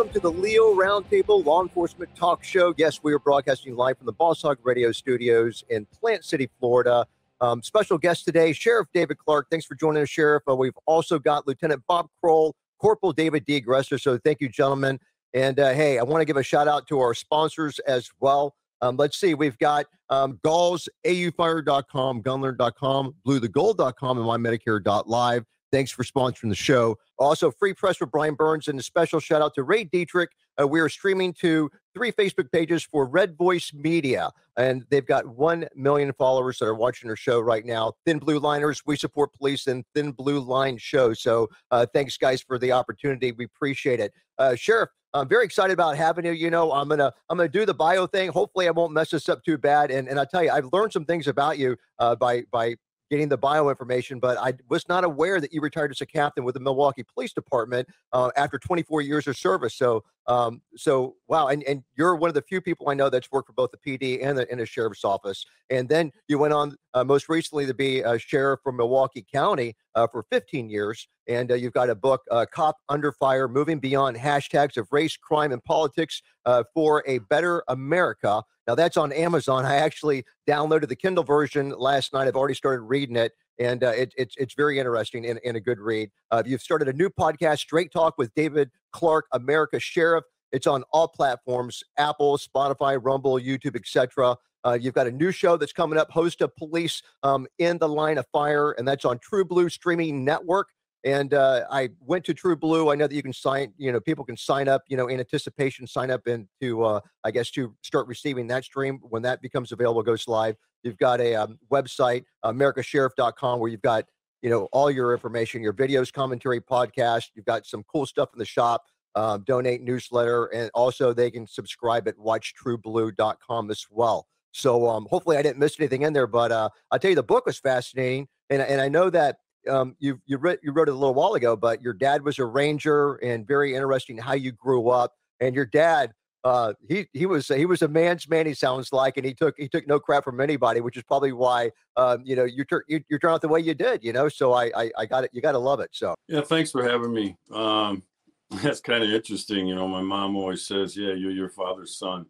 welcome to the Leo Roundtable Law Enforcement Talk Show. Yes, we are broadcasting live from the Boss Hog Radio Studios in Plant City, Florida. Um, special guest today, Sheriff David Clarke. Thanks for joining us, Sheriff. Uh, we've also got Lieutenant Bob Kroll, Corporal David D'Agresta. So thank you, gentlemen. And uh, hey, I want to give a shout out to our sponsors as well. Um, let's see, we've got um, Galls, AUFire.com, Gunlearn.com, BlueToGold.com, and MyMedicare.live. Thanks for sponsoring the show. Also, free press with Brian Burns, and a special shout out to Ray Dietrich. Uh, we are streaming to three Facebook pages for Red Voice Media, and they've got 1 million followers that are watching our show right now. Thin Blue Liners, we support police and Thin Blue Line show. So uh, thanks, guys, for the opportunity. We appreciate it. Uh, Sheriff, I'm very excited about having you. You know, I'm gonna I'm gonna do the bio thing. Hopefully, I won't mess this up too bad. And and I tell you, I've learned some things about you uh, by by getting the bio information, but I was not aware that you retired as a captain with the Milwaukee Police Department uh, after 24 years of service. So, um, so wow, and, and you're one of the few people I know that's worked for both the PD and the, the sheriff's office. And then you went on uh, most recently to be a sheriff from Milwaukee County uh, for 15 years. And uh, you've got a book, uh, Cop Under Fire Moving Beyond Hashtags of Race, Crime, and Politics uh, for a Better America. Now, that's on Amazon. I actually downloaded the Kindle version last night. I've already started reading it. And uh, it, it's it's very interesting and, and a good read. you've started a new podcast, Straight Talk with David Clarke, America Sheriff. It's on all platforms: Apple, Spotify, Rumble, YouTube, etc. Uh, you've got a new show that's coming up, Host of Police um, in the Line of Fire, and that's on True Blue Streaming Network. And uh, I went to True Blue. I know that you can sign, you know, people can sign up, you know, in anticipation, sign up into, uh, I guess, to start receiving that stream when that becomes available, goes live. You've got a um, website, americasheriff.com, where you've got, you know, all your information, your videos, commentary, podcast. You've got some cool stuff in the shop. Um, donate newsletter, and also they can subscribe at watchtrueblue.com as well. So um, hopefully I didn't miss anything in there. But uh, I'll tell you, the book was fascinating, and and I know that um, you you wrote you wrote it a little while ago, but your dad was a ranger, and very interesting how you grew up. And your dad, uh, he he was he was a man's man. He sounds like, and he took he took no crap from anybody, which is probably why um, you know you turn you, you turn out the way you did. You know, so I I, I got it. You got to love it. So yeah, thanks for having me. Um, that's kind of interesting. You know, my mom always says, "Yeah, you're your father's son."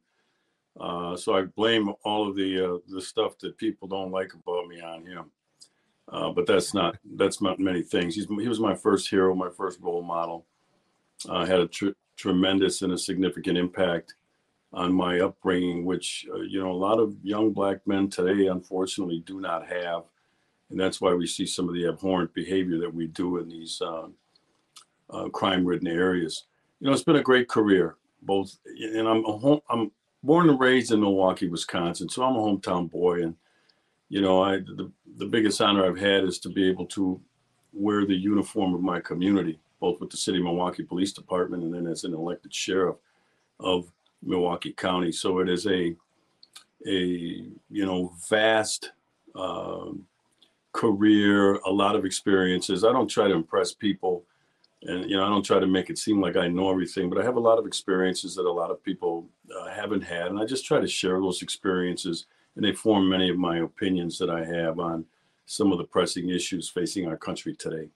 Uh, so I blame all of the uh, the stuff that people don't like about me on him. Uh, but that's not that's not many things. He's, he was my first hero, my first role model. Uh, had a tr- tremendous and a significant impact on my upbringing, which uh, you know a lot of young black men today unfortunately do not have, and that's why we see some of the abhorrent behavior that we do in these uh, crime-ridden areas. You know, it's been a great career, both, and I'm home, I'm born and raised in Milwaukee, Wisconsin, so I'm a hometown boy, and you know, I the, the biggest honor I've had is to be able to wear the uniform of my community, both with the City of Milwaukee Police Department and then as an elected sheriff of Milwaukee County. So it is a a you know vast uh, career, a lot of experiences. I don't try to impress people and you know i don't try to make it seem like i know everything but i have a lot of experiences that a lot of people uh, haven't had and i just try to share those experiences and they form many of my opinions that i have on some of the pressing issues facing our country today.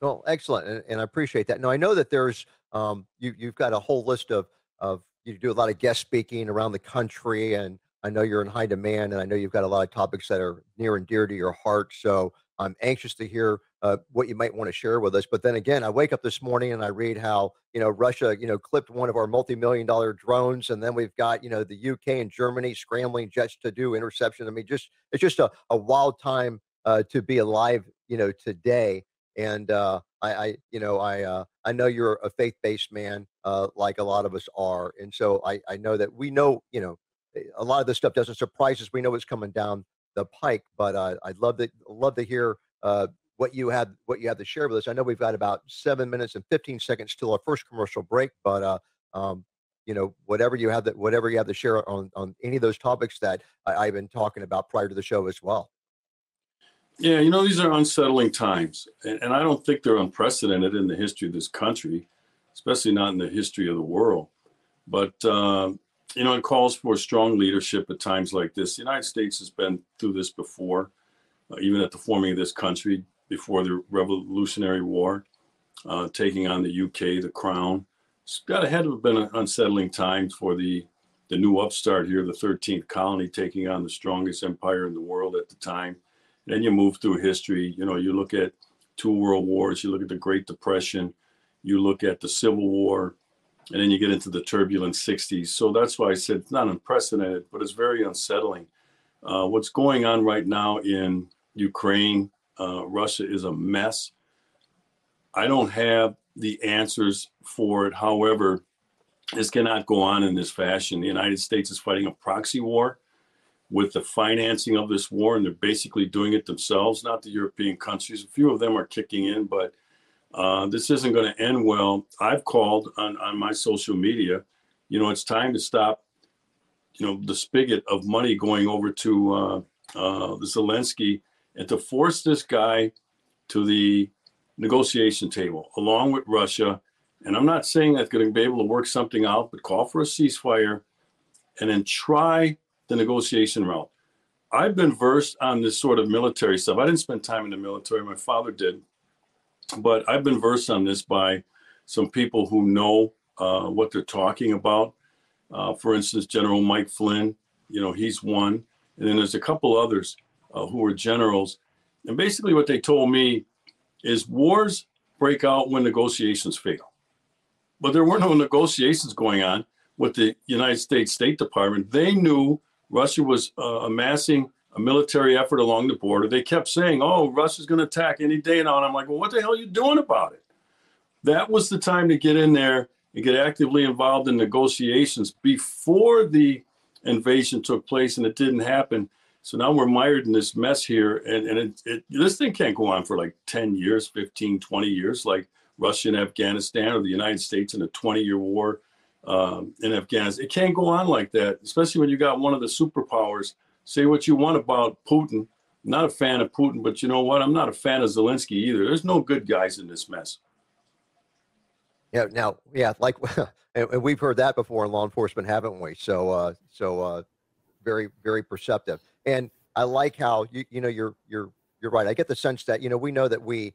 Well excellent and, and i appreciate that. Now i know that there's um, you, you've got a whole list of of you do a lot of guest speaking around the country and i know you're in high demand and i know you've got a lot of topics that are near and dear to your heart so i'm anxious to hear uh, what you might want to share with us. But then again, I wake up this morning and I read how you know Russia, you know, clipped one of our multi-million dollar drones, and then we've got you know the UK and Germany scrambling jets to do interception. I mean, just it's just a, a wild time uh, to be alive, you know, today. And uh, I, I, you know, I uh, I know you're a faith-based man, uh, like a lot of us are, and so I I know that we know, you know, a lot of this stuff doesn't surprise us. We know it's coming down the pike, but uh, I'd love to love to hear uh, what you had what you have to share with us. I know we've got about seven minutes and 15 seconds till our first commercial break, but uh, um, you know, whatever you have that whatever you have to share on on any of those topics that I, have been talking about prior to the show as well. Yeah, you know, these are unsettling times, and, and I don't think they're unprecedented in the history of this country, especially not in the history of the world. But uh, you know, it calls for strong leadership at times like this. The United States has been through this before, uh, even at the forming of this country before the Revolutionary War, uh, taking on the UK, the Crown, it's got ahead of been an unsettling time for the the new upstart here, the 13th colony, taking on the strongest empire in the world at the time. And then you move through history. You know, you look at two world wars, you look at the Great Depression, you look at the Civil War, and then you get into the turbulent 60s. So that's why I said it's not unprecedented, but it's very unsettling. Uh, what's going on right now in Ukraine, uh, Russia is a mess. I don't have the answers for it. However, this cannot go on in this fashion. The United States is fighting a proxy war with the financing of this war, and they're basically doing it themselves, not the European countries. A few of them are kicking in, but uh, this isn't going to end well. I've called on, on my social media, you know, it's time to stop, you know, the spigot of money going over to uh, uh, Zelensky and to force this guy to the negotiation table along with Russia. And I'm not saying that's going to be able to work something out, but call for a ceasefire and then try the negotiation route. I've been versed on this sort of military stuff. I didn't spend time in the military, my father did, but I've been versed on this by some people who know uh, what they're talking about. Uh, for instance, General Mike Flynn, you know, he's one. And then there's a couple others uh, who are generals. And basically, what they told me is wars break out when negotiations fail. But there were no negotiations going on with the United States State Department. They knew Russia was uh, amassing a military effort along the border. They kept saying, "Oh, Russia's going to attack any day now," and I'm like, "Well, what the hell are you doing about it?" That was the time to get in there and get actively involved in negotiations before the invasion took place, and it didn't happen. So now we're mired in this mess here, and, and it, it, this thing can't go on for like 10 years, 15, 20 years, like Russia and Afghanistan or the United States in a 20 year war um, in Afghanistan. It can't go on like that, especially when you got one of the superpowers. Say what you want about Putin. Not a fan of Putin, but you know what? I'm not a fan of Zelensky either. There's no good guys in this mess. Yeah. Now, yeah, like, and we've heard that before in law enforcement, haven't we? So, uh, so uh, very, very perceptive. And I like how you, you know, you're, you're, you're right. I get the sense that you know we know that we,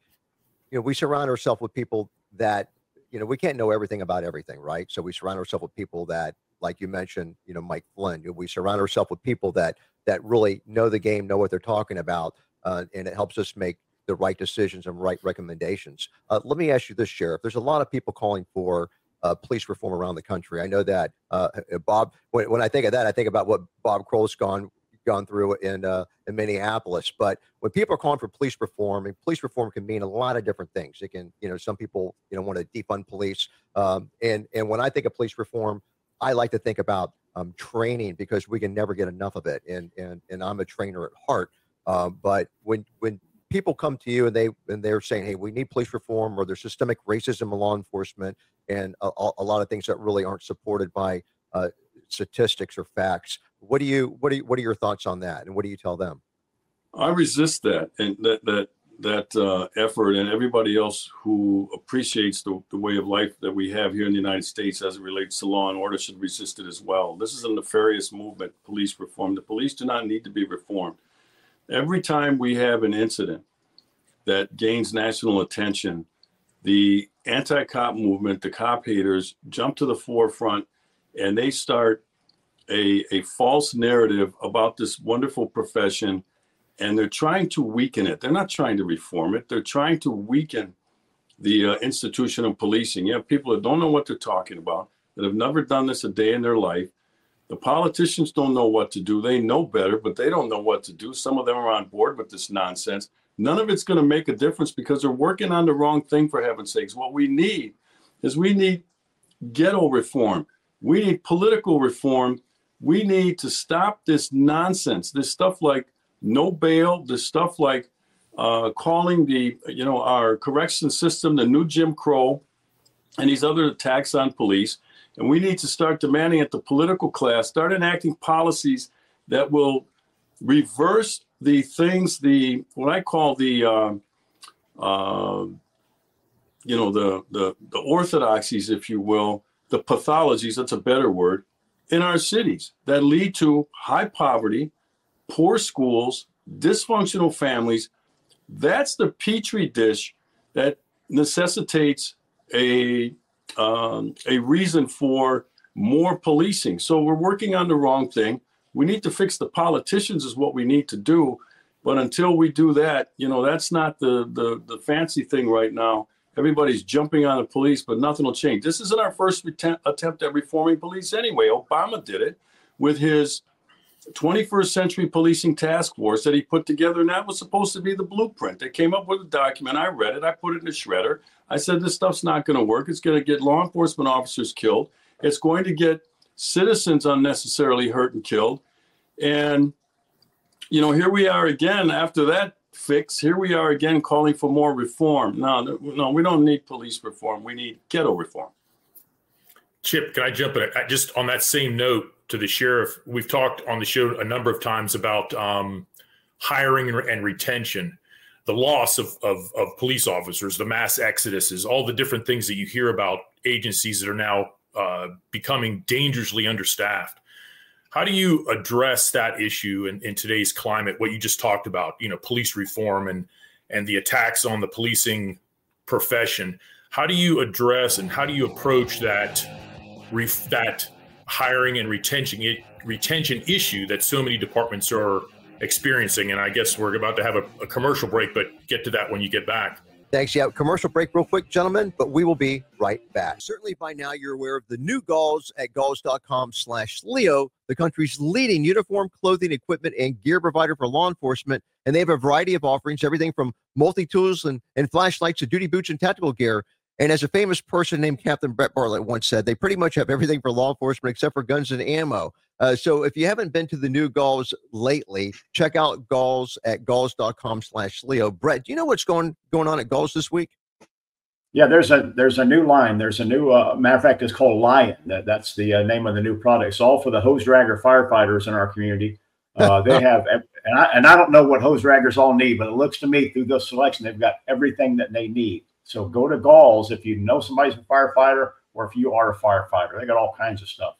you know, we surround ourselves with people that you know, we can't know everything about everything, right? So we surround ourselves with people that, like you mentioned, you know, Mike Flynn. We surround ourselves with people that that really know the game, know what they're talking about, uh, and it helps us make the right decisions and right recommendations. Uh, let me ask you this, Sheriff. There's a lot of people calling for uh, police reform around the country. I know that uh, Bob. When, when, I think of that, I think about what Bob Kroll's gone gone through in uh, in Minneapolis. But when people are calling for police reform, and police reform can mean a lot of different things. It can, you know, some people you know want to defund police, um, and and when I think of police reform, I like to think about um, training because we can never get enough of it. And and and I'm a trainer at heart. Um, but when when people come to you and they and they're saying, "Hey, we need police reform," or there's systemic racism in law enforcement, and a, a lot of things that really aren't supported by uh, statistics or facts. What do you what do you, what are your thoughts on that, and what do you tell them? I resist that and that that that uh, effort, and everybody else who appreciates the, the way of life that we have here in the United States as it relates to law and order should resist it as well. This is a nefarious movement, police reform. The police do not need to be reformed. Every time we have an incident that gains national attention, the anti cop movement, the cop haters jump to the forefront and they start a, a false narrative about this wonderful profession and they're trying to weaken it. They're not trying to reform it, they're trying to weaken the uh, institution of policing. You have people that don't know what they're talking about, that have never done this a day in their life. The politicians don't know what to do. They know better, but they don't know what to do. Some of them are on board with this nonsense. None of it's going to make a difference because they're working on the wrong thing, for heaven's sakes. What we need is we need ghetto reform. We need political reform. We need to stop this nonsense, this stuff like no bail, the stuff like uh, calling the, you know, our correction system the new Jim Crow and these other attacks on police. And we need to start demanding at the political class, start enacting policies that will reverse the things, the what I call the, uh, uh, you know, the, the the orthodoxies, if you will, the pathologies, that's a better word, in our cities that lead to high poverty, poor schools, dysfunctional families. That's the petri dish that necessitates a, um, a reason for more policing. So we're working on the wrong thing. We need to fix the politicians is what we need to do. But until we do that, you know, that's not the the, the fancy thing right now. Everybody's jumping on the police, but nothing will change. This isn't our first attempt, attempt at reforming police anyway. Obama did it with his 21st Century Policing Task Force that he put together, and that was supposed to be the blueprint. They came up with a document. I read it. I put it in a shredder. I said, this stuff's not going to work. It's going to get law enforcement officers killed. It's going to get citizens unnecessarily hurt and killed. And, you know, here we are again after that fix. Here we are again calling for more reform. No, no, we don't need police reform. We need ghetto reform. Chip, can I jump in? Just on that same note to the sheriff, we've talked on the show a number of times about um, hiring and retention, the loss of, of, of police officers, the mass exoduses, all the different things that you hear about agencies that are now uh, becoming dangerously understaffed. How do you address that issue in, in today's climate? What you just talked about, you know, police reform and and the attacks on the policing profession. How do you address and how do you approach that ref, that hiring and retention it, retention issue that so many departments are experiencing? And I guess we're about to have a, a commercial break, but get to that when you get back. Thanks. Yeah, commercial break real quick, gentlemen, but we will be right back. Certainly by now you're aware of the new Galls at galls.com slash Leo, the country's leading uniform, clothing, equipment, and gear provider for law enforcement. And they have a variety of offerings, everything from multi-tools and, and flashlights to duty boots and tactical gear. And as a famous person named Captain Brett Bartlett once said, they pretty much have everything for law enforcement except for guns and ammo. Uh, so if you haven't been to the new Galls lately, check out Galls at galls.com slash Leo. Brett, do you know what's going going on at Galls this week? Yeah, there's a there's a new line. There's a new uh, matter of fact, it's called Lion. That, that's the uh, name of the new product. It's all for the hose dragger firefighters in our community. Uh, they have, and I and I don't know what hose draggers all need, but it looks to me through this selection they've got everything that they need. So go to Galls if you know somebody's a firefighter or if you are a firefighter. They got all kinds of stuff.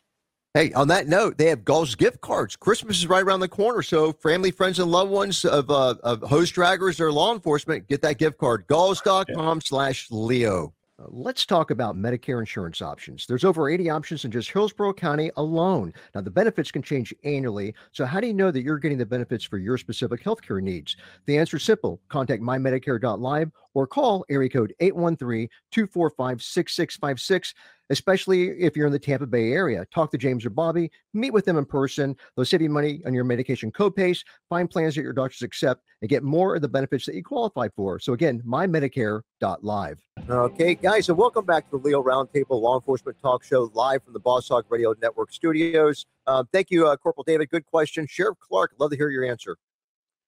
Hey, on that note, they have Galls gift cards. Christmas is right around the corner, so family, friends, and loved ones of, uh, of hose draggers or law enforcement, get that gift card. Galls.com slash Leo. Let's talk about Medicare insurance options. There's over 80 options in just Hillsborough County alone. Now, the benefits can change annually. So, how do you know that you're getting the benefits for your specific healthcare needs? The answer is simple contact mymedicare.live or call area code 813 245 6656 especially if you're in the Tampa Bay area. Talk to James or Bobby, meet with them in person. They'll save you money on your medication copays, find plans that your doctors accept, and get more of the benefits that you qualify for. So again, mymedicare.live. Okay, guys, so welcome back to the Leo Roundtable Law Enforcement Talk Show live from the Boss Hog Radio Network studios. Um, thank you, uh, Corporal David. Good question. Sheriff Clarke, love to hear your answer.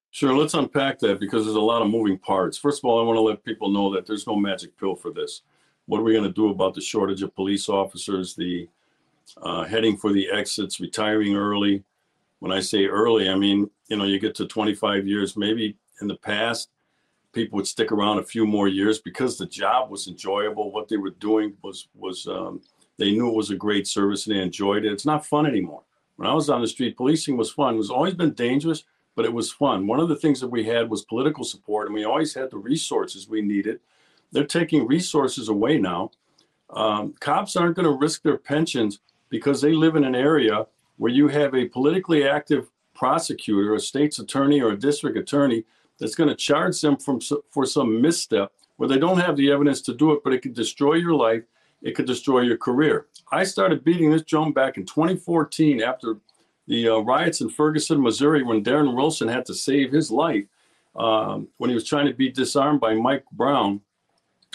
Sure, let's unpack that because there's a lot of moving parts. First of all, I want to let people know that there's no magic pill for this. What are we going to do about the shortage of police officers, the uh, heading for the exits, retiring early? When I say early, I mean, you know, you get to 25 years, maybe in the past, people would stick around a few more years because the job was enjoyable. What they were doing was, was um, they knew it was a great service and they enjoyed it. It's not fun anymore. When I was on the street, policing was fun. It was always been dangerous, but it was fun. One of the things that we had was political support, and we always had the resources we needed they're taking resources away now. Um, cops aren't going to risk their pensions because they live in an area where you have a politically active prosecutor, a state's attorney, or a district attorney that's going to charge them from for some misstep where they don't have the evidence to do it, but it could destroy your life. It could destroy your career. I started beating this drum back in 2014 after the uh, riots in Ferguson, Missouri, when Darren Wilson had to save his life um, when he was trying to be disarmed by Mike Brown.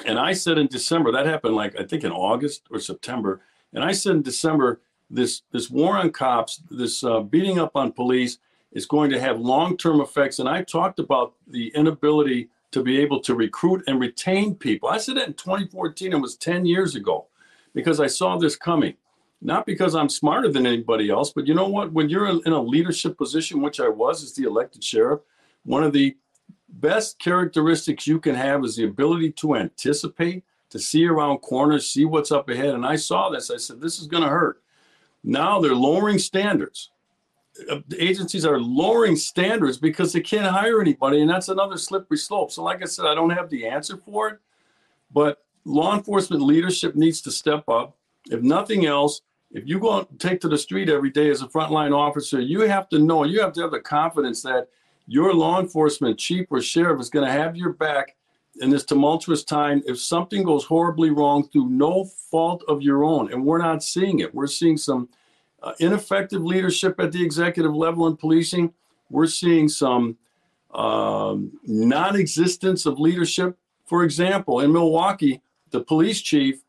And I said in December, that happened like I think in August or September. And I said in December, this this war on cops, this uh, beating up on police is going to have long-term effects. And I talked about the inability to be able to recruit and retain people. I said that in 2014. It was 10 years ago because I saw this coming. Not because I'm smarter than anybody else, but you know what? When you're in a leadership position, which I was as the elected sheriff, one of the best characteristics you can have is the ability to anticipate, to see around corners, see what's up ahead. And I saw this. I said, this is going to hurt. Now they're lowering standards. Uh, agencies are lowering standards because they can't hire anybody. And that's another slippery slope. So, like I said, I don't have the answer for it. But law enforcement leadership needs to step up. If nothing else, if you go and take to the street every day as a frontline officer, you have to know, you have to have the confidence that your law enforcement chief or sheriff is going to have your back in this tumultuous time if something goes horribly wrong through no fault of your own. And we're not seeing it. We're seeing some uh, ineffective leadership at the executive level in policing. We're seeing some um, non existence of leadership. For example, in Milwaukee, the police chief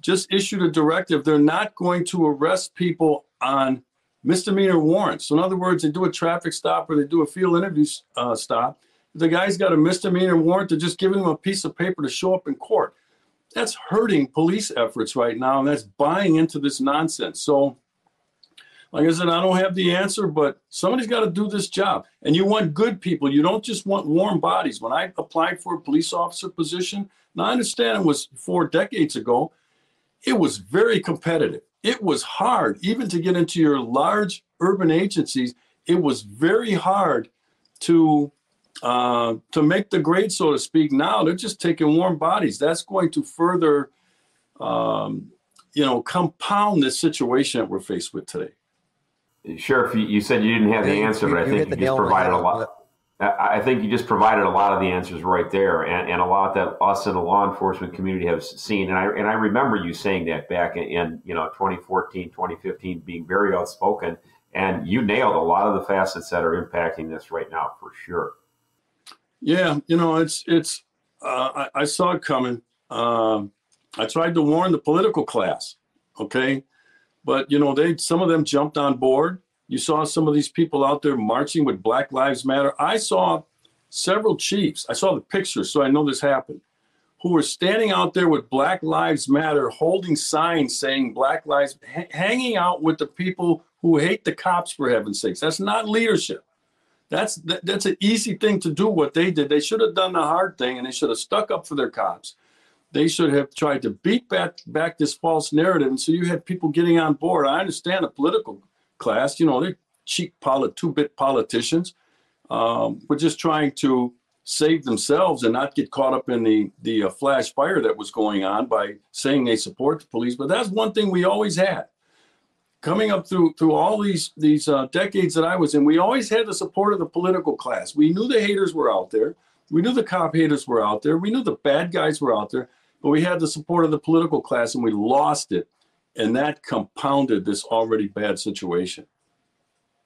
just issued a directive. They're not going to arrest people on misdemeanor warrants. So, in other words, they do a traffic stop or they do a field interview uh, stop. The guy's got a misdemeanor warrant They're just giving him a piece of paper to show up in court. That's hurting police efforts right now, and that's buying into this nonsense. So, like I said, I don't have the answer, but somebody's got to do this job. And you want good people. You don't just want warm bodies. When I applied for a police officer position, now I understand it was four decades ago, it was very competitive. It was hard, even to get into your large urban agencies. It was very hard to uh, to make the grade, so to speak. Now they're just taking warm bodies. That's going to further, um, you know, compound this situation that we're faced with today. Sheriff, you, said you didn't have the answer, but I think you just provided a lot. I think you just provided a lot of the answers right there, and, and a lot that us in the law enforcement community have seen. And I and I remember you saying that back in, in you know 2014, 2015, being very outspoken, and you nailed a lot of the facets that are impacting this right now for sure. Yeah, you know, it's it's. Uh, I, I, saw it coming. Um, I tried to warn the political class. Okay, but you know, they some of them jumped on board. You saw some of these people out there marching with Black Lives Matter. I saw several chiefs. I saw the pictures, so I know this happened. Who were standing out there with Black Lives Matter, holding signs saying Black Lives, ha- hanging out with the people who hate the cops for heaven's sakes. That's not leadership. That's that, that's an easy thing to do. What they did, they should have done the hard thing, and they should have stuck up for their cops they should have tried to beat back back this false narrative. And so you had people getting on board. I understand the political class, you know, they're cheap polit- two-bit politicians. Um, we're just trying to save themselves and not get caught up in the the uh, flash fire that was going on by saying they support the police. But that's one thing we always had. Coming up through through all these these uh, decades that I was in, we always had the support of the political class. We knew the haters were out there. We knew the cop haters were out there. We knew the bad guys were out there but we had the support of the political class and we lost it. And that compounded this already bad situation.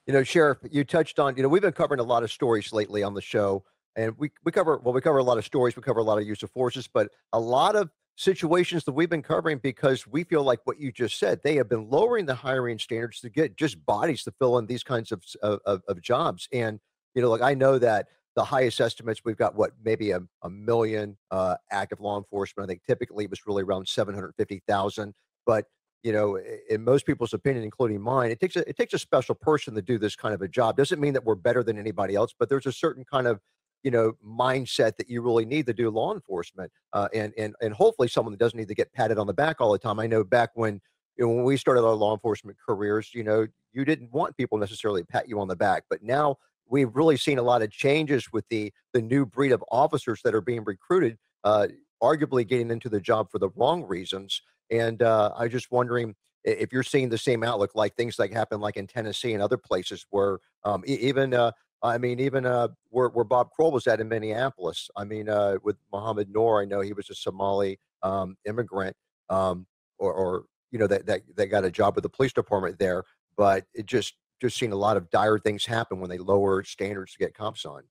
You know, Sheriff, you touched on, you know, we've been covering a lot of stories lately on the show. And we, we cover, well, we cover a lot of stories, we cover a lot of use of forces, but a lot of situations that we've been covering because we feel like what you just said, they have been lowering the hiring standards to get just bodies to fill in these kinds of, of, of jobs. And, you know, like I know that the highest estimates we've got what maybe a, a million uh, active law enforcement. I think typically it was really around 750000 but you know in most people's opinion including mine it takes a, it takes a special person to do this kind of a job. Doesn't mean that we're better than anybody else but there's a certain kind of you know mindset that you really need to do law enforcement uh, and and and hopefully someone that doesn't need to get patted on the back all the time. I know back when you know, when we started our law enforcement careers you know you didn't want people necessarily pat you on the back but now we've really seen a lot of changes with the the new breed of officers that are being recruited, uh, arguably getting into the job for the wrong reasons. And uh, I'm just wondering if you're seeing the same outlook, like things like happen like in Tennessee and other places where um, even uh, I mean, even uh, where, where Bob Kroll was at in Minneapolis. I mean, uh, with Mohammed Noor, I know he was a Somali um, immigrant, um, or, or, you know that, that that got a job with the police department there. But it just just seen a lot of dire things happen when they lower standards to get cops on.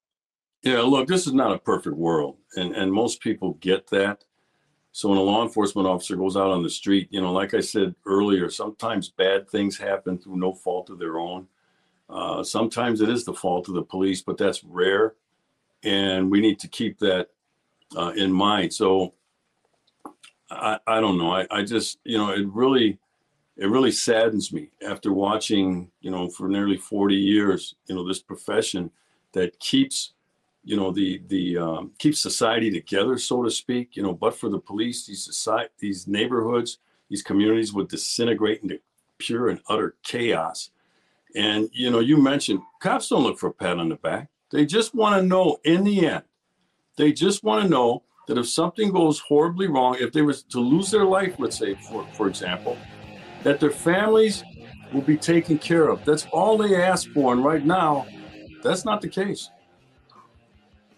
Yeah, look, this is not a perfect world, and and most people get that. So when a law enforcement officer goes out on the street, you know, like I said earlier, sometimes bad things happen through no fault of their own. Uh, sometimes it is the fault of the police, but that's rare, and we need to keep that uh, in mind. So I, I don't know. I, I just, you know, it really it really saddens me after watching, you know, for nearly 40 years, you know, this profession that keeps, you know, the the um, keeps society together, so to speak. You know, but for the police, these society, these neighborhoods, these communities would disintegrate into pure and utter chaos. And you know, you mentioned cops don't look for a pat on the back. They just want to know in the end. They just want to know that if something goes horribly wrong, if they were to lose their life, let's say, for, for example, that their families will be taken care of. That's all they ask for. And right now, that's not the case.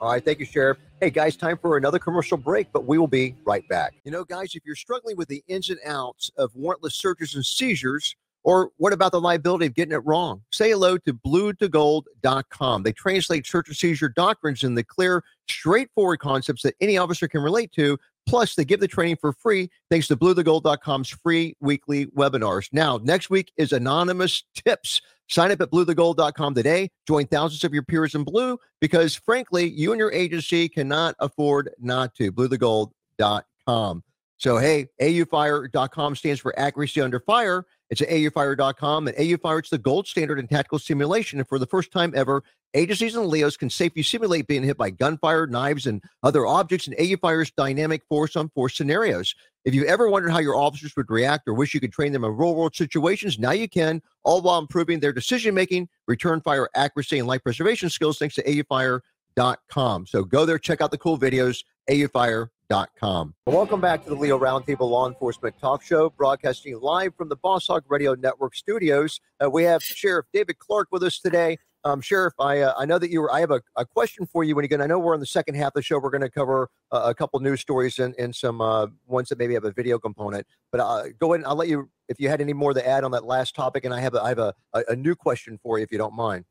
All right. Thank you, Sheriff. Hey, guys, time for another commercial break, but we will be right back. You know, guys, if you're struggling with the ins and outs of warrantless searches and seizures, or what about the liability of getting it wrong? Say hello to bluetogold.com. They translate search and seizure doctrines in the clear, straightforward concepts that any officer can relate to. Plus, they give the training for free thanks to bluetogold.com's free weekly webinars. Now, next week is anonymous tips. Sign up at bluetogold.com today. Join thousands of your peers in blue because, frankly, you and your agency cannot afford not to. Bluetogold.com. So, hey, AUFire.com stands for accuracy under fire. It's at AUFire.com, and AUFire it's the gold standard in tactical simulation. And for the first time ever, agencies and LEOs can safely simulate being hit by gunfire, knives, and other objects in AUFire's dynamic force on force scenarios. If you ever wondered how your officers would react or wish you could train them in real world situations, now you can, all while improving their decision making, return fire accuracy, and life preservation skills thanks to AUFire.com. So go there, check out the cool videos, AUFire.com Com. Welcome back to the Leo Roundtable Law Enforcement Talk Show, broadcasting live from the Boss Hog Radio Network studios. Uh, we have Sheriff David Clarke with us today. Um, Sheriff, I uh, I know that you were. I have a, a question for you. When again, I know we're in the second half of the show. We're going to cover uh, a couple news stories and, and some uh, ones that maybe have a video component. But uh, go ahead. And I'll let you if you had any more to add on that last topic. And I have a, I have a, a, a new question for you if you don't mind.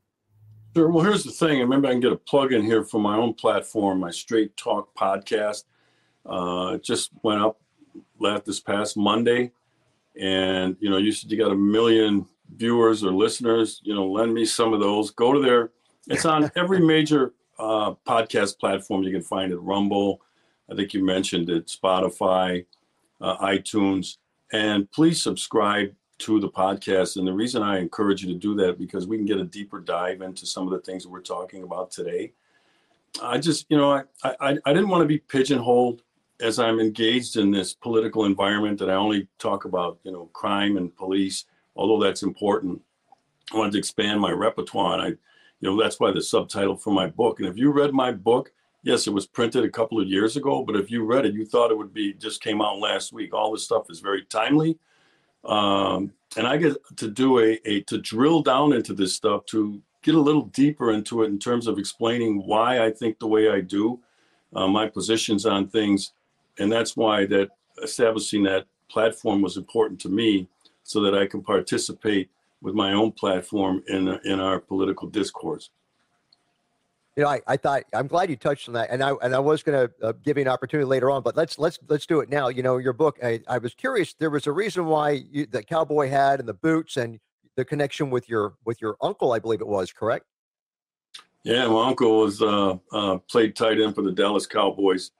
Sure. Well, here's the thing. Remember, I can get a plug in here for my own platform, my Straight Talk podcast. Uh, it just went up last this past Monday, and you know, you said you got a million viewers or listeners. You know, lend me some of those. Go to there. It's on every major uh, podcast platform you can find it. Rumble, I think you mentioned it. Spotify, uh, iTunes, and please subscribe to the podcast. And the reason I encourage you to do that because we can get a deeper dive into some of the things that we're talking about today. I just, you know, I I, I didn't want to be pigeonholed as I'm engaged in this political environment that I only talk about, you know, crime and police, although that's important, I wanted to expand my repertoire. And I, you know, that's why the subtitle for my book. And if you read my book, yes, it was printed a couple of years ago, but if you read it, you thought it would be just came out last week. All this stuff is very timely. Um, and I get to do a, a to drill down into this stuff to get a little deeper into it in terms of explaining why I think the way I do, uh, my positions on things, and that's why that establishing that platform was important to me so that I can participate with my own platform in in our political discourse. You know, I, I thought I'm glad you touched on that, and I and I was going to uh, give you an opportunity later on, but let's let's let's do it now. You know, your book. I, I was curious. There was a reason why you, the cowboy hat and the boots and the connection with your with your uncle. I believe it was correct. Yeah, my uncle was uh, uh, played tight end for the Dallas Cowboys.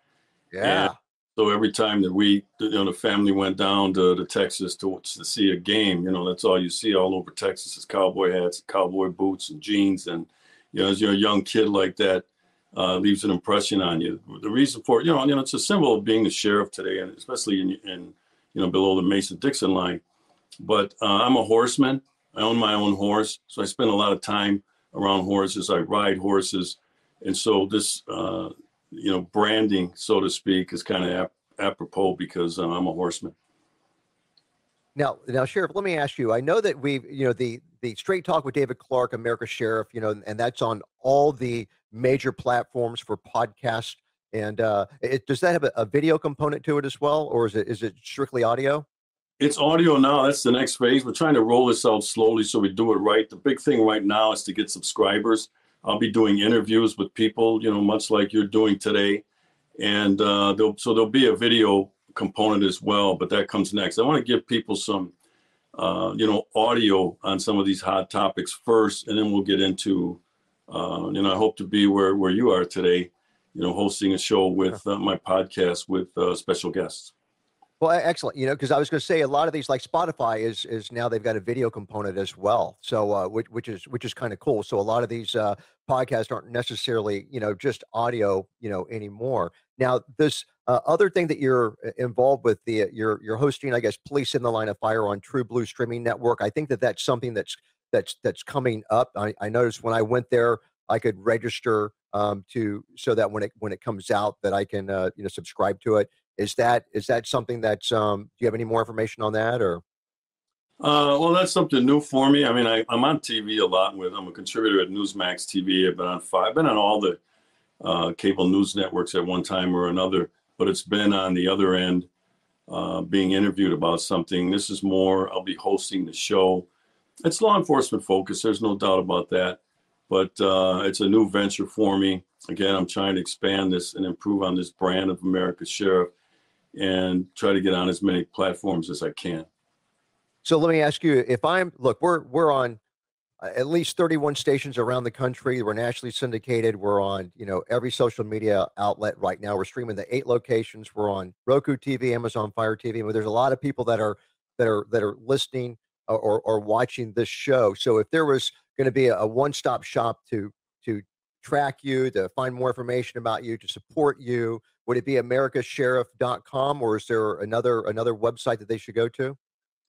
Yeah. So every time that we, you know, the family went down to, to Texas to, to see a game, you know, that's all you see all over Texas is cowboy hats, cowboy boots, and jeans. And you know, as you're a young kid like that, uh, leaves an impression on you. The reason for it, you know, you know, it's a symbol of being the sheriff today, and especially in, in you know, below the Mason Dixon line. But uh, I'm a horseman. I own my own horse, so I spend a lot of time around horses. I ride horses, and so this. Uh, you know, branding, so to speak, is kind of ap- apropos because uh, I'm a horseman. Now, now, Sheriff, let me ask you. I know that we've, you know, the the Straight Talk with David Clarke, America Sheriff, you know, and that's on all the major platforms for podcasts. And uh, it, does that have a, a video component to it as well, or is it is it strictly audio? It's audio now. That's the next phase. We're trying to roll this out slowly so we do it right. The big thing right now is to get subscribers. I'll be doing interviews with people, you know, much like you're doing today, and uh, there'll, so there'll be a video component as well. But that comes next. I want to give people some, uh, you know, audio on some of these hot topics first, and then we'll get into, uh, you know, I hope to be where where you are today, you know, hosting a show with uh, my podcast with uh, special guests. Well, excellent. You know, because I was going to say a lot of these, like Spotify, is is now they've got a video component as well. So, uh, which which is which is kind of cool. So, a lot of these uh, podcasts aren't necessarily you know just audio you know anymore. Now, this uh, other thing that you're uh, involved with the you're you're hosting, I guess, Police in the Line of Fire on True Blue streaming network. I think that that's something that's that's that's coming up. I, I noticed when I went there, I could register um, to so that when it when it comes out that I can uh, you know subscribe to it. Is that is that something that's um, do you have any more information on that or? Uh, well, that's something new for me. I mean, I, am on TV a lot with. I'm a contributor at Newsmax TV. I've been on five. I've been on all the uh, cable news networks at one time or another. But it's been on the other end, uh, being interviewed about something. This is more. I'll be hosting the show. It's law enforcement focused. There's no doubt about that. But uh, it's a new venture for me. Again, I'm trying to expand this and improve on this brand of America's Sheriff, and try to get on as many platforms as I can. So let me ask you: If I'm look, we're we're on uh, at least 31 stations around the country. We're nationally syndicated. We're on you know every social media outlet right now. We're streaming the eight locations. We're on Roku TV, Amazon Fire TV. There's a lot of people that are that are that are listening or or watching this show. So if there was going to be a, one-stop shop to track you, to find more information about you, to support you, would it be americasheriff.com or is there another another website that they should go to?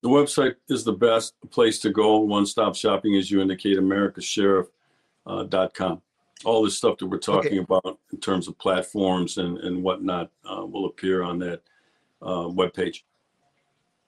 The website is the best place to go. One stop shopping, as you indicate, americasheriff.com. Uh, All the stuff that we're talking okay. about in terms of platforms and, and whatnot uh, will appear on that uh, webpage.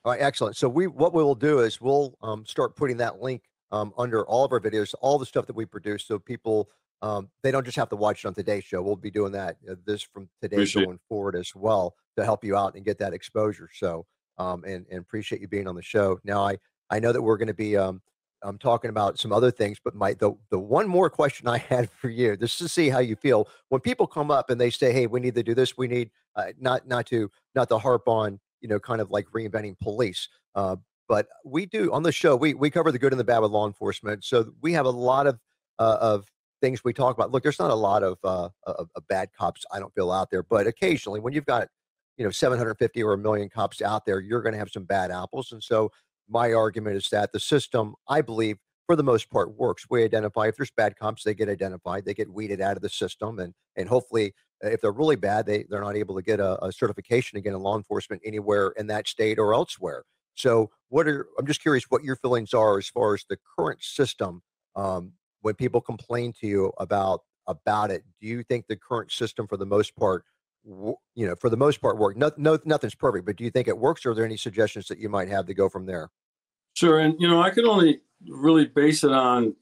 All right, excellent. So we what we will do is we'll um, start putting that link um, under all of our videos, all the stuff that we produce, so people um, they don't just have to watch it on today's show. We'll be doing that uh, this from today Appreciate going forward as well to help you out and get that exposure. So um, and and appreciate you being on the show. Now I I know that we're going to be um, I'm talking about some other things, but my the the one more question I had for you, just to see how you feel when people come up and they say, "Hey, we need to do this. We need uh, not not to not to harp on you know kind of like reinventing police." Uh, but we do on the show. We we cover the good and the bad with law enforcement. So we have a lot of uh, of things we talk about. Look, there's not a lot of, uh, of, of bad cops. I don't feel out there, but occasionally when you've got you know 750 or a million cops out there you're going to have some bad apples and so my argument is that the system i believe for the most part works we identify if there's bad cops they get identified they get weeded out of the system and and hopefully uh, if they're really bad they they're not able to get a, a certification again in law enforcement anywhere in that state or elsewhere so what are i'm just curious what your feelings are as far as the current system um, when people complain to you about about it do you think the current system for the most part you know, for the most part, work. No, no, nothing's perfect, but do you think it works, or are there any suggestions that you might have to go from there? Sure, and you know, I can only really base it on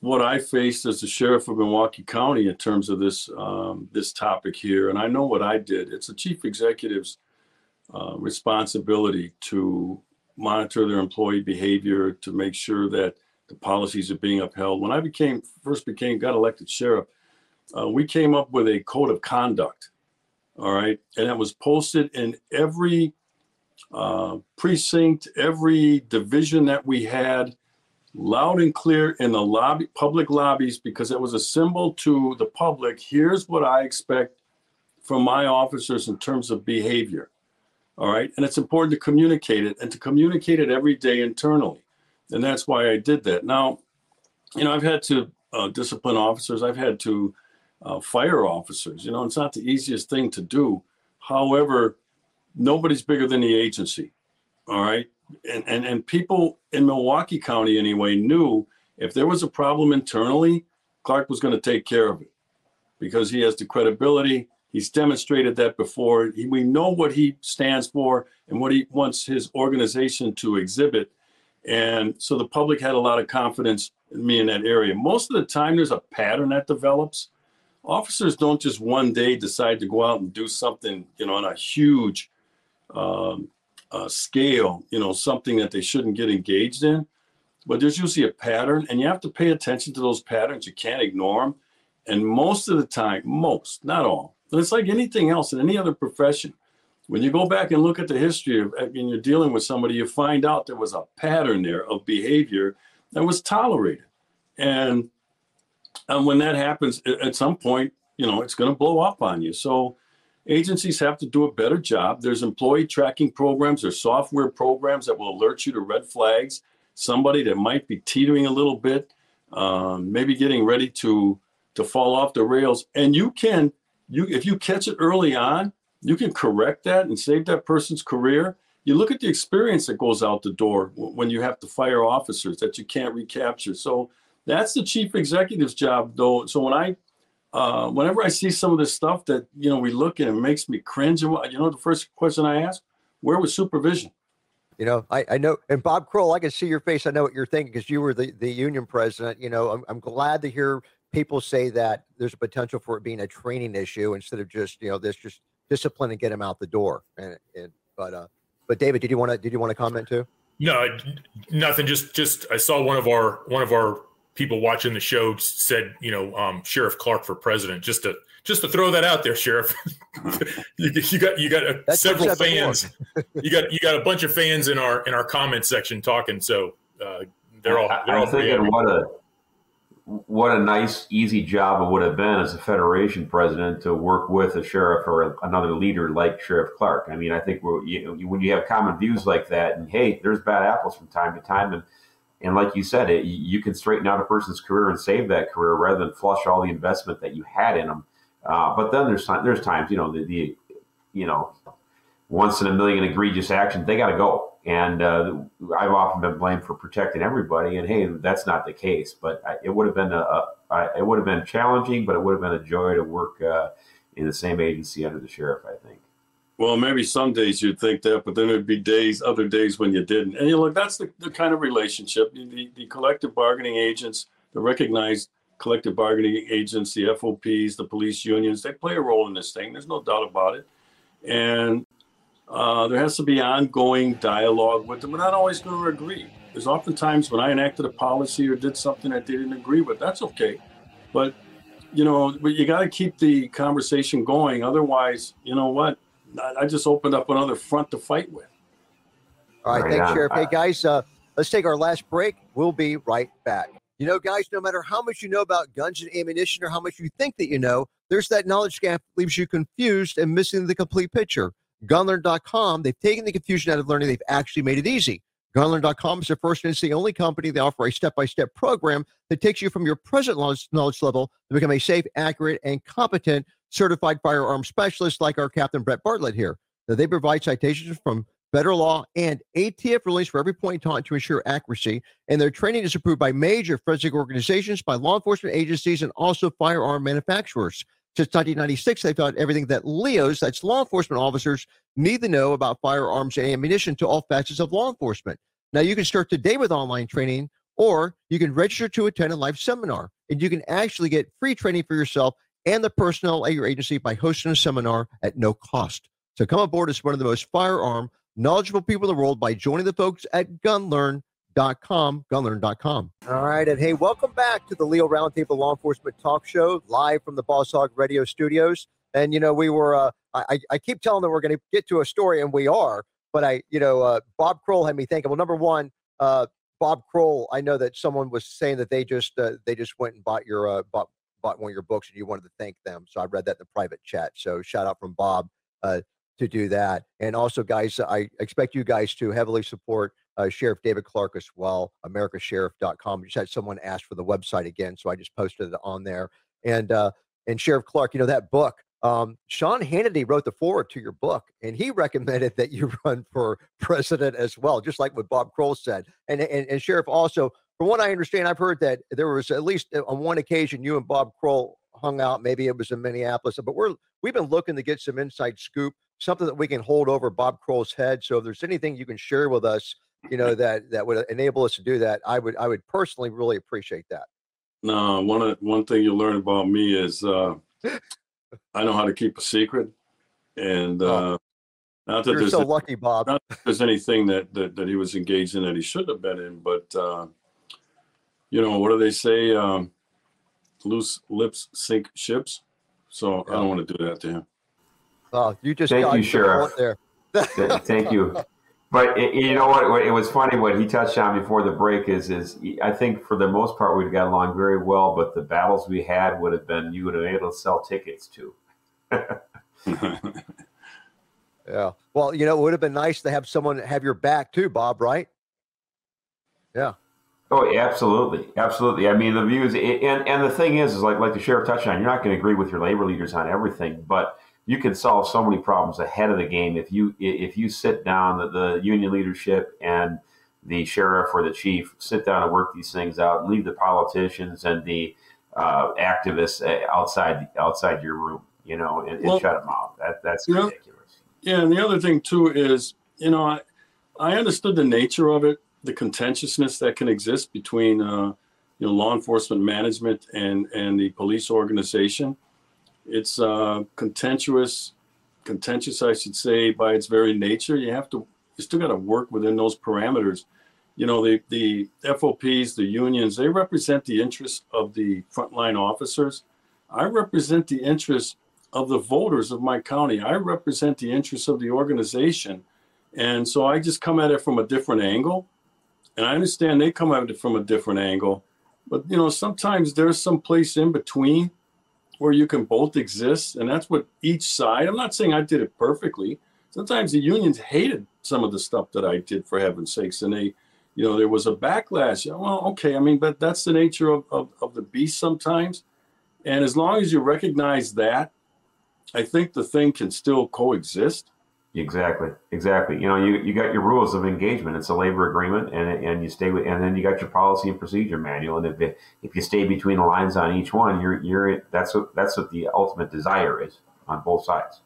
what I faced as the sheriff of Milwaukee County in terms of this um, this topic here, and I know what I did. It's the chief executive's uh, responsibility to monitor their employee behavior to make sure that the policies are being upheld. When I became first became got elected sheriff, uh, we came up with a code of conduct all right. And it was posted in every uh, precinct, every division that we had, loud and clear in the lobby, public lobbies, because it was a symbol to the public. Here's what I expect from my officers in terms of behavior. All right. And it's important to communicate it and to communicate it every day internally. And that's why I did that. Now, you know, I've had to uh, discipline officers, I've had to uh, fire officers. You know, it's not the easiest thing to do. However, nobody's bigger than the agency. All right. And, and, and people in Milwaukee County, anyway, knew if there was a problem internally, Clarke was going to take care of it because he has the credibility. He's demonstrated that before. He, we know what he stands for and what he wants his organization to exhibit. And so the public had a lot of confidence in me in that area. Most of the time, there's a pattern that develops officers don't just one day decide to go out and do something, you know, on a huge um, uh, scale, you know, something that they shouldn't get engaged in. But there's usually a pattern, and you have to pay attention to those patterns. You can't ignore them. And most of the time, most, not all, but it's like anything else in any other profession. When you go back and look at the history of, and you're dealing with somebody, you find out there was a pattern there of behavior that was tolerated. And and when that happens, at some point, you know, it's going to blow up on you. So agencies have to do a better job. There's employee tracking programs, there's software programs that will alert you to red flags, somebody that might be teetering a little bit, um, maybe getting ready to to fall off the rails. And you can, you if you catch it early on, you can correct that and save that person's career. You look at the experience that goes out the door when you have to fire officers that you can't recapture. So that's the chief executive's job, though. So when I uh, whenever I see some of this stuff that you know we look at, it makes me cringe. And you know, the first question I ask, where was supervision? You know, I, I know, and Bob Kroll, I can see your face. I know what you're thinking because you were the, the union president. You know, I'm, I'm glad to hear people say that there's a potential for it being a training issue instead of just, you know, this just discipline and get him out the door. And, and but, uh, but David, did you want to, did you want to comment too? No, nothing. Just, just, I saw one of our, one of our people watching the show said, you know, um, Sheriff Clarke for president, just to just to throw that out there, Sheriff. you, you, got you got uh, several fans. you got you got a bunch of fans in our in our comment section talking. So uh, they're all they're I'm all thinking what a what a nice easy job it would have been as a federation president to work with a sheriff or another leader like Sheriff Clarke. I mean, I think you, when you have common views like that, and hey, there's bad apples from time to time, and and like you said, it, you can straighten out a person's career and save that career rather than flush all the investment that you had in them. Uh, but then there's there's times, you know, the, the you know, once in a million egregious actions they got to go. And uh, I've often been blamed for protecting everybody, and hey, that's not the case. But I, it would have been a, a, it would have been challenging, but it would have been a joy to work uh, in the same agency under the sheriff. I think. Well, maybe some days you'd think that, but then there'd be days, other days when you didn't. And you look, that's the, the kind of relationship. The, the collective bargaining agents, the recognized collective bargaining agents, the FOPs, the police unions, they play a role in this thing. There's no doubt about it. And uh, there has to be ongoing dialogue with them. We're not always going to agree. There's oftentimes when I enacted a policy or did something that they didn't agree with. That's okay. But, you know, you got to keep the conversation going. Otherwise, you know what? I just opened up another front to fight with. All right, thanks, Sheriff. Hey, guys, uh, let's take our last break. We'll be right back. You know, guys, no matter how much you know about guns and ammunition or how much you think that you know, there's that knowledge gap that leaves you confused and missing the complete picture. Gunlearn.com, they've taken the confusion out of learning, they've actually made it easy. Gunlearn.com is the first and it's the only company that offer a step-by-step program that takes you from your present knowledge level to become a safe, accurate, and competent certified firearm specialist like our Captain Brett Bartlett here. Now, they provide citations from federal law and ATF rulings for every point in time to ensure accuracy. And their training is approved by major forensic organizations, by law enforcement agencies, and also firearm manufacturers. Since 1996, they've taught everything that LEOs, that's law enforcement officers, need to know about firearms and ammunition to all facets of law enforcement. Now, you can start today with online training, or you can register to attend a live seminar, and you can actually get free training for yourself and the personnel at your agency by hosting a seminar at no cost. So come aboard as one of the most firearm knowledgeable people in the world by joining the folks at gunlearn.com, gunlearn.com. All right. And hey, welcome back to the Leo Roundtable Law Enforcement Talk Show live from the Boss Hog Radio Studios. And, you know, we were, uh, I, I keep telling them we're going to get to a story, and we are. But I, you know, uh, Bob Kroll had me thinking, well, number one, uh, Bob Kroll, I know that someone was saying that they just uh, they just went and bought your uh, bought bought one of your books and you wanted to thank them. So I read that in the private chat. So shout out from Bob uh, to do that. And also, guys, I expect you guys to heavily support uh, Sheriff David Clarke as well, americasheriff.com. Just had someone ask for the website again, so I just posted it on there. And uh, and Sheriff Clarke, you know that book. Um, Sean Hannity wrote the forward to your book, and he recommended that you run for president as well, just like what Bob Kroll said. And and, and Sheriff also from what I understand, I've heard that there was at least uh, on one occasion you and Bob Kroll hung out. Maybe it was in Minneapolis, but we're we've been looking to get some inside scoop, something that we can hold over Bob Kroll's head. So if there's anything you can share with us, you know that that would enable us to do that, I would I would personally really appreciate that. No, one of one thing you learn about me is uh, I know how to keep a secret, and oh. uh, not that You're there's so lucky, Bob. Not that there's anything that, that that he was engaged in that he shouldn't have been in, but. Uh, you know, what do they say? Um, loose lips sink ships. So I don't want to do that to him. Oh, you just thank you, Sheriff. There. thank you. But it, you know what? It was funny what he touched on before the break is is I think for the most part we've got along very well, but the battles we had would have been you would have been able to sell tickets to. yeah. Well, you know, it would have been nice to have someone have your back too, Bob. Right? Yeah. Oh, absolutely, absolutely. I mean, the views, and and the thing is, is like like the sheriff touched on. You're not going to agree with your labor leaders on everything, but you can solve so many problems ahead of the game if you if you sit down the, the union leadership and the sheriff or the chief sit down and work these things out, and leave the politicians and the uh, activists uh, outside outside your room, you know, and, and shut them out. That that's ridiculous. yeah, and the other thing too is, you know, I I understood the nature of it, the contentiousness that can exist between uh, you know law enforcement management and and the police organization. It's uh, contentious, contentious, I should say, by its very nature. You have to, you still got to work within those parameters you know, the, the FOPs, the unions, they represent the interests of the frontline officers. I represent the interests of the voters of my county. I represent the interests of the organization. And so I just come at it from a different angle. And I understand they come at it from a different angle. But, you know, sometimes there's some place in between where you can both exist. And that's what each side, I'm not saying I did it perfectly. Sometimes the unions hated some of the stuff that I did, for heaven's sakes. And they, you know, there was a backlash. Well, okay, I mean, but that's the nature of, of, of the beast sometimes. And as long as you recognize that, I think the thing can still coexist. Exactly, exactly. You know, you, you got your rules of engagement. It's a labor agreement, and and you stay with, and then you got your policy and procedure manual. And if it, if you stay between the lines on each one, you're you're that's what that's what the ultimate desire is on both sides.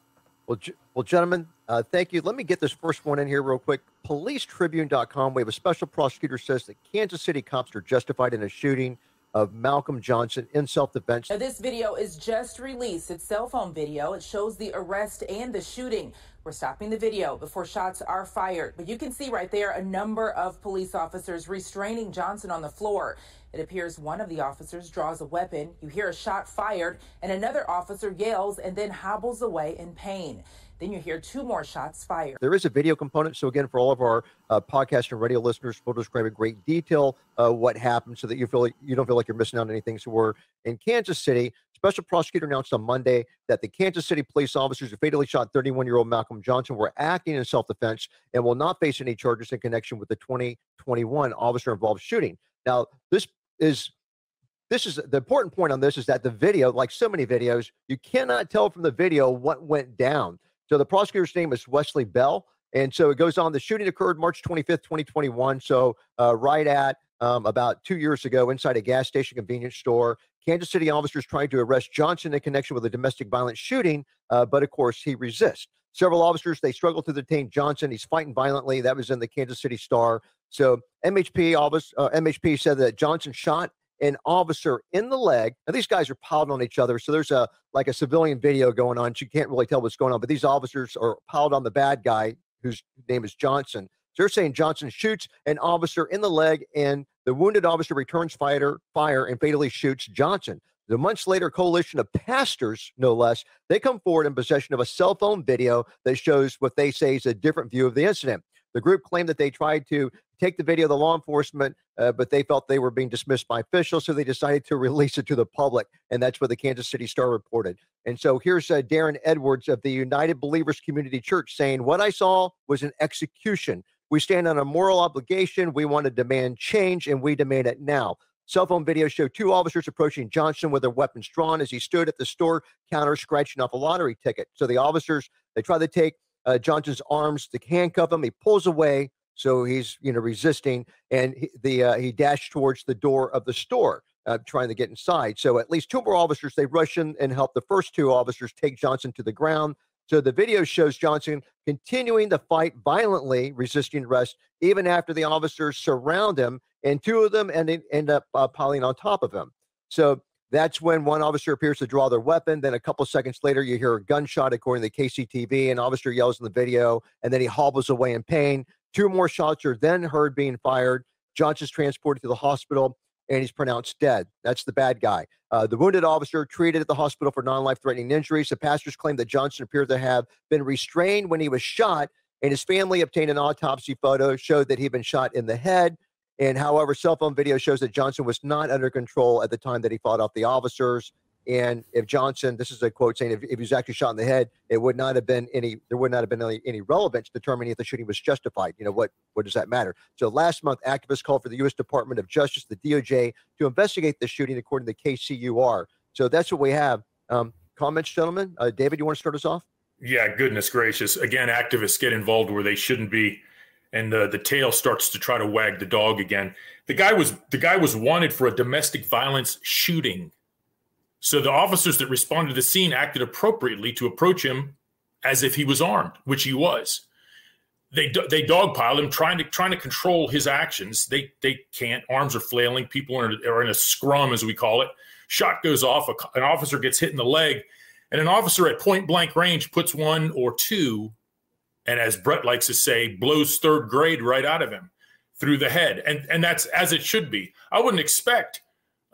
Well, well, gentlemen, uh, thank you. Let me get this first one in here real quick. PoliceTribune.com. We have a special prosecutor says that Kansas City cops are justified in a shooting of Malcolm Johnson in self-defense. Now, this video is just released. It's cell phone video. It shows the arrest and the shooting. We're stopping the video before shots are fired. But you can see right there a number of police officers restraining Johnson on the floor. It appears one of the officers draws a weapon. You hear a shot fired, and another officer yells and then hobbles away in pain. Then you hear two more shots fired. There is a video component. So, again, for all of our uh, podcast and radio listeners, we'll describe in great detail uh, what happened so that you feel like you don't feel like you're missing out on anything. So, we're in Kansas City. Special prosecutor announced on Monday that the Kansas City police officers who fatally shot 31 year old Malcolm Johnson were acting in self defense and will not face any charges in connection with the 2021 officer involved shooting. Now, this is this is the important point on this is that the video, like so many videos, you cannot tell from the video what went down. So the prosecutor's name is Wesley Bell. And so it goes on. The shooting occurred March 25th, 2021. So uh, right at um, about two years ago inside a gas station convenience store. Kansas City officers tried to arrest Johnson in connection with a domestic violence shooting, uh, but of course he resists. Several officers they struggled to detain Johnson. He's fighting violently. That was in the Kansas City Star. So MHP office uh, MHP said that Johnson shot an officer in the leg. Now these guys are piled on each other, so there's a like a civilian video going on. You can't really tell what's going on, but these officers are piled on the bad guy whose name is Johnson. They're saying Johnson shoots an officer in the leg, and the wounded officer returns fire, fire and fatally shoots Johnson. The months later, coalition of pastors, no less, they come forward in possession of a cell phone video that shows what they say is a different view of the incident. The group claimed that they tried to take the video the law enforcement, uh, but they felt they were being dismissed by officials, so they decided to release it to the public, and that's what the Kansas City Star reported. And so here's uh, Darren Edwards of the United Believers Community Church saying, "What I saw was an execution. We stand on a moral obligation. We want to demand change, and we demand it now." Cell phone video showed two officers approaching Johnson with their weapons drawn as he stood at the store counter scratching off a lottery ticket. So the officers they try to take uh, Johnson's arms to handcuff him. He pulls away, so he's you know resisting, and he, the uh, he dashed towards the door of the store, uh, trying to get inside. So at least two more officers they rush in and help the first two officers take Johnson to the ground. So the video shows Johnson continuing to fight violently, resisting arrest, even after the officers surround him, and two of them end, end up uh, piling on top of him. So that's when one officer appears to draw their weapon. Then a couple seconds later, you hear a gunshot, according to the KCTV. An officer yells in the video, and then he hobbles away in pain. Two more shots are then heard being fired. Johnson's transported to the hospital, and he's pronounced dead. That's the bad guy. Uh, the wounded officer treated at the hospital for non-life-threatening injuries. The pastors claim that Johnson appeared to have been restrained when he was shot, and his family obtained an autopsy photo showed that he'd been shot in the head. And however, cell phone video shows that Johnson was not under control at the time that he fought off the officers. And if Johnson, this is a quote saying, if, if he was actually shot in the head, it would not have been any, there would not have been any, any relevance determining if the shooting was justified. You know, what, what does that matter? So last month, activists called for the U.S. Department of Justice, the DOJ, to investigate the shooting according to the KCUR. So that's what we have. Um, comments, gentlemen? Uh, David, you want to start us off? Yeah, goodness gracious. Again, activists get involved where they shouldn't be and the the tail starts to try to wag the dog again. The guy was the guy was wanted for a domestic violence shooting. So the officers that responded to the scene acted appropriately to approach him as if he was armed, which he was. They they dogpiled him, trying to trying to control his actions. They they can't. Arms are flailing. People are in a, are in a scrum, as we call it. Shot goes off. A, an officer gets hit in the leg, and an officer at point blank range puts one or two, and as Brett likes to say, blows third grade right out of him through the head, and and that's as it should be. I wouldn't expect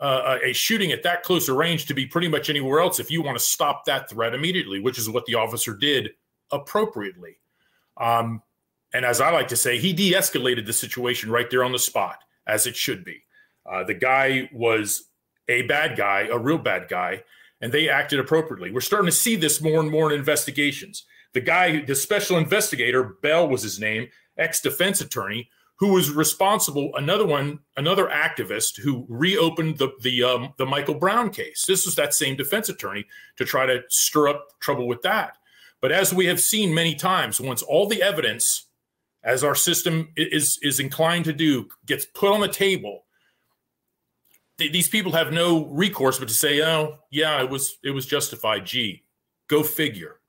uh, a shooting at that closer range to be pretty much anywhere else if you want to stop that threat immediately, which is what the officer did appropriately. Um, and as I like to say, he de escalated the situation right there on the spot, as it should be. Uh, the guy was a bad guy, a real bad guy, and they acted appropriately. We're starting to see this more and more in investigations. The guy, the special investigator, Bell was his name, ex defense attorney, who was responsible. Another one, another activist who reopened the the um, the Michael Brown case. This was that same defense attorney to try to stir up trouble with that. But as we have seen many times, once all the evidence, as our system is is inclined to do, gets put on the table, th- these people have no recourse but to say, "Oh, yeah, it was it was justified." Gee, go figure.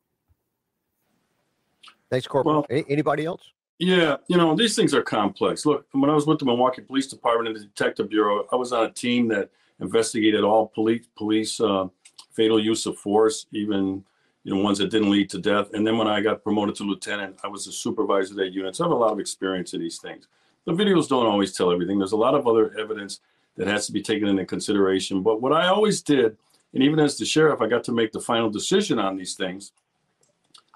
Thanks, Corporal. Well, Anybody else? Yeah, you know, these things are complex. Look, when I was with the Milwaukee Police Department and the Detective Bureau, I was on a team that investigated all police police uh, fatal use of force, even you know ones that didn't lead to death. And then when I got promoted to lieutenant, I was a supervisor of that unit. So I have a lot of experience in these things. The videos don't always tell everything. There's a lot of other evidence that has to be taken into consideration. But what I always did, and even as the sheriff, I got to make the final decision on these things.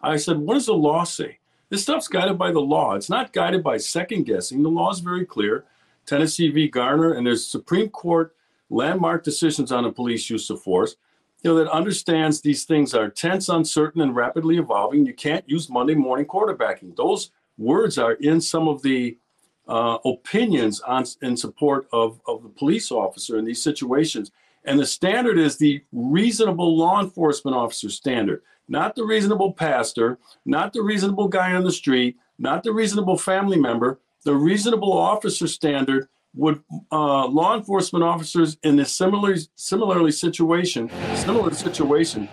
I said, what does the law say? This stuff's guided by the law. It's not guided by second guessing. The law is very clear. Tennessee v. Garner, and there's Supreme Court landmark decisions on the police use of force, you know, that understands these things are tense, uncertain, and rapidly evolving. You can't use Monday morning quarterbacking. Those words are in some of the uh, opinions on in support of, of the police officer in these situations. And the standard is the reasonable law enforcement officer standard not the reasonable pastor, not the reasonable guy on the street, not the reasonable family member, the reasonable officer standard would uh, law enforcement officers in a similar similarly situation similar situation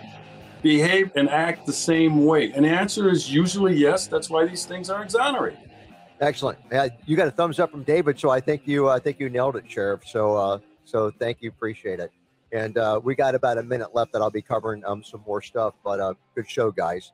behave and act the same way. And the answer is usually yes. That's why these things are exonerated. Excellent. You got a thumbs up from david so i think you i think you nailed it sheriff. So uh so thank you. Appreciate it and uh, we got about a minute left that I'll be covering um, some more stuff. But uh, good show, guys.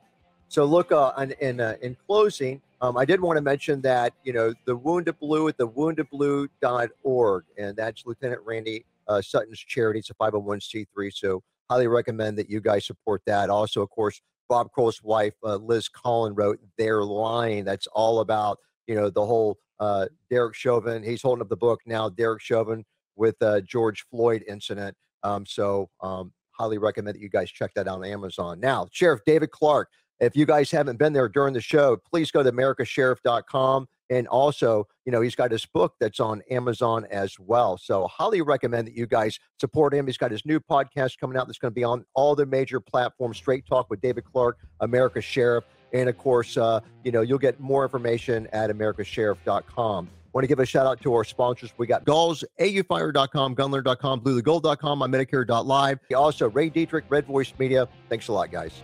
So look, uh, in in, uh, in closing, um, I did want to mention that you know the Wounded Blue at the woundedblue.org, and that's Lieutenant Randy uh, Sutton's charity. It's a 501c3, so highly recommend that you guys support that. Also, of course, Bob Kroll's wife, uh, Liz Collin, wrote They're Lying. That's all about you know the whole uh, Derek Chauvin. He's holding up the book now, Derek Chauvin with uh, George Floyd incident. Um, so um, highly recommend that you guys check that out on Amazon. Now, Sheriff David Clarke, if you guys haven't been there during the show, please go to americasheriff.com. And also, you know, he's got his book that's on Amazon as well. So, highly recommend that you guys support him. He's got his new podcast coming out that's going to be on all the major platforms Straight Talk with David Clarke, America Sheriff. And of course, uh, you know, you'll get more information at americasheriff.com want to give a shout out to our sponsors. We got Galls, AUFire.com, Gunlearn.com, BlueToGold.com, MyMedicare.live. Also, Ray Dietrich, Red Voice Media. Thanks a lot, guys.